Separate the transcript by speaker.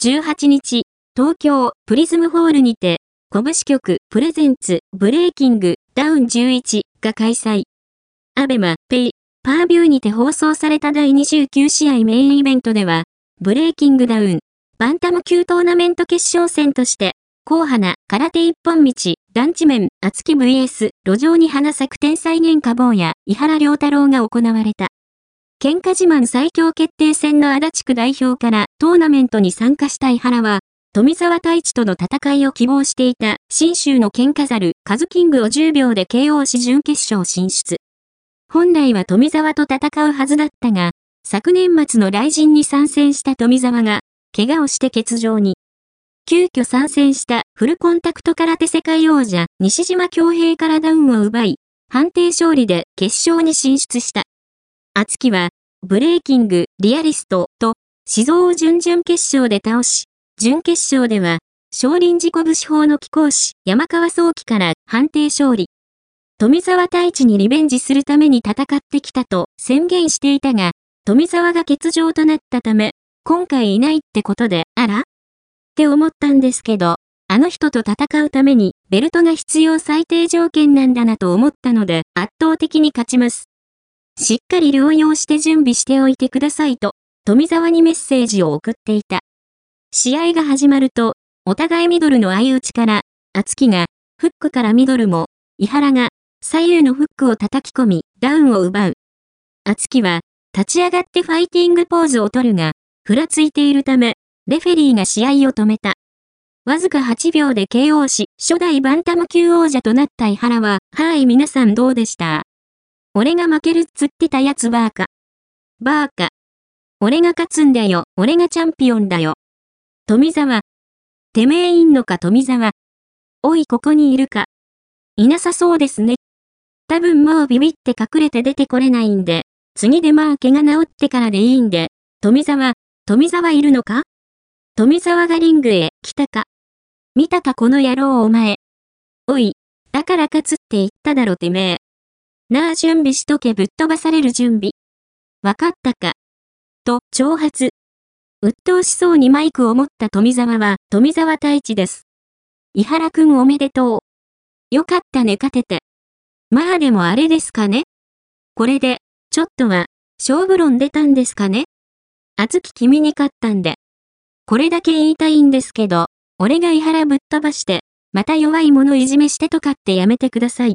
Speaker 1: 18日、東京プリズムホールにて、拳曲プレゼンツブレイキングダウン11が開催。アベマ、ペイ、パービューにて放送された第29試合メインイベントでは、ブレイキングダウン、バンタム級トーナメント決勝戦として、硬派空手一本道、団地面、厚木 VS、路上に花咲く天才原価坊や、伊原良太郎が行われた。喧嘩自慢最強決定戦の足立区代表からトーナメントに参加した井原は、富澤太一との戦いを希望していた、新州の喧嘩猿、カズキングを10秒で KO し準決勝進出。本来は富澤と戦うはずだったが、昨年末の雷神に参戦した富澤が、怪我をして欠場に。急遽参戦したフルコンタクト空手世界王者、西島京平からダウンを奪い、判定勝利で決勝に進出した。厚木は、ブレイキング、リアリストと、静蔵を準々決勝で倒し、準決勝では、少林寺拳法の貴公子、山川早期から判定勝利。富沢太一にリベンジするために戦ってきたと宣言していたが、富沢が欠場となったため、今回いないってことで、あら？って思ったんですけど、あの人と戦うためにベルトが必要最低条件なんだなと思ったので圧倒的に勝ちます。しっかり療養して準備しておいてくださいと、富沢にメッセージを送っていた。試合が始まると、お互いミドルの相打ちから、厚木が、フックからミドルも、伊原が、左右のフックを叩き込み、ダウンを奪う。厚木は、立ち上がってファイティングポーズを取るが、ふらついているため、レフェリーが試合を止めた。わずか8秒で KO し、初代バンタム級王者となった伊原は、はい、皆さんどうでした？俺が負けるっつってたやつバーカ。バーカ。俺が勝つんだよ、俺がチャンピオンだよ。富沢。てめえいんのか富沢。おいここにいるか。いなさそうですね。多分もうビビって隠れて出てこれないんで、次でまあ怪我治ってからでいいんで、富沢、富沢いるのか？富沢がリングへ来たか。見たかこの野郎お前。おい、だから勝つって言っただろてめえ。なあ準備しとけぶっ飛ばされる準備。わかったか。と、挑発。鬱陶しそうにマイクを持った富沢は、富沢太一です。伊原くんおめでとう。よかったね勝てて。まあでもあれですかね。これで、ちょっとは、勝負論出たんですかね。あずき君に勝ったんで。これだけ言いたいんですけど、俺が伊原ぶっ飛ばして、また弱い者いじめしてとかってやめてください。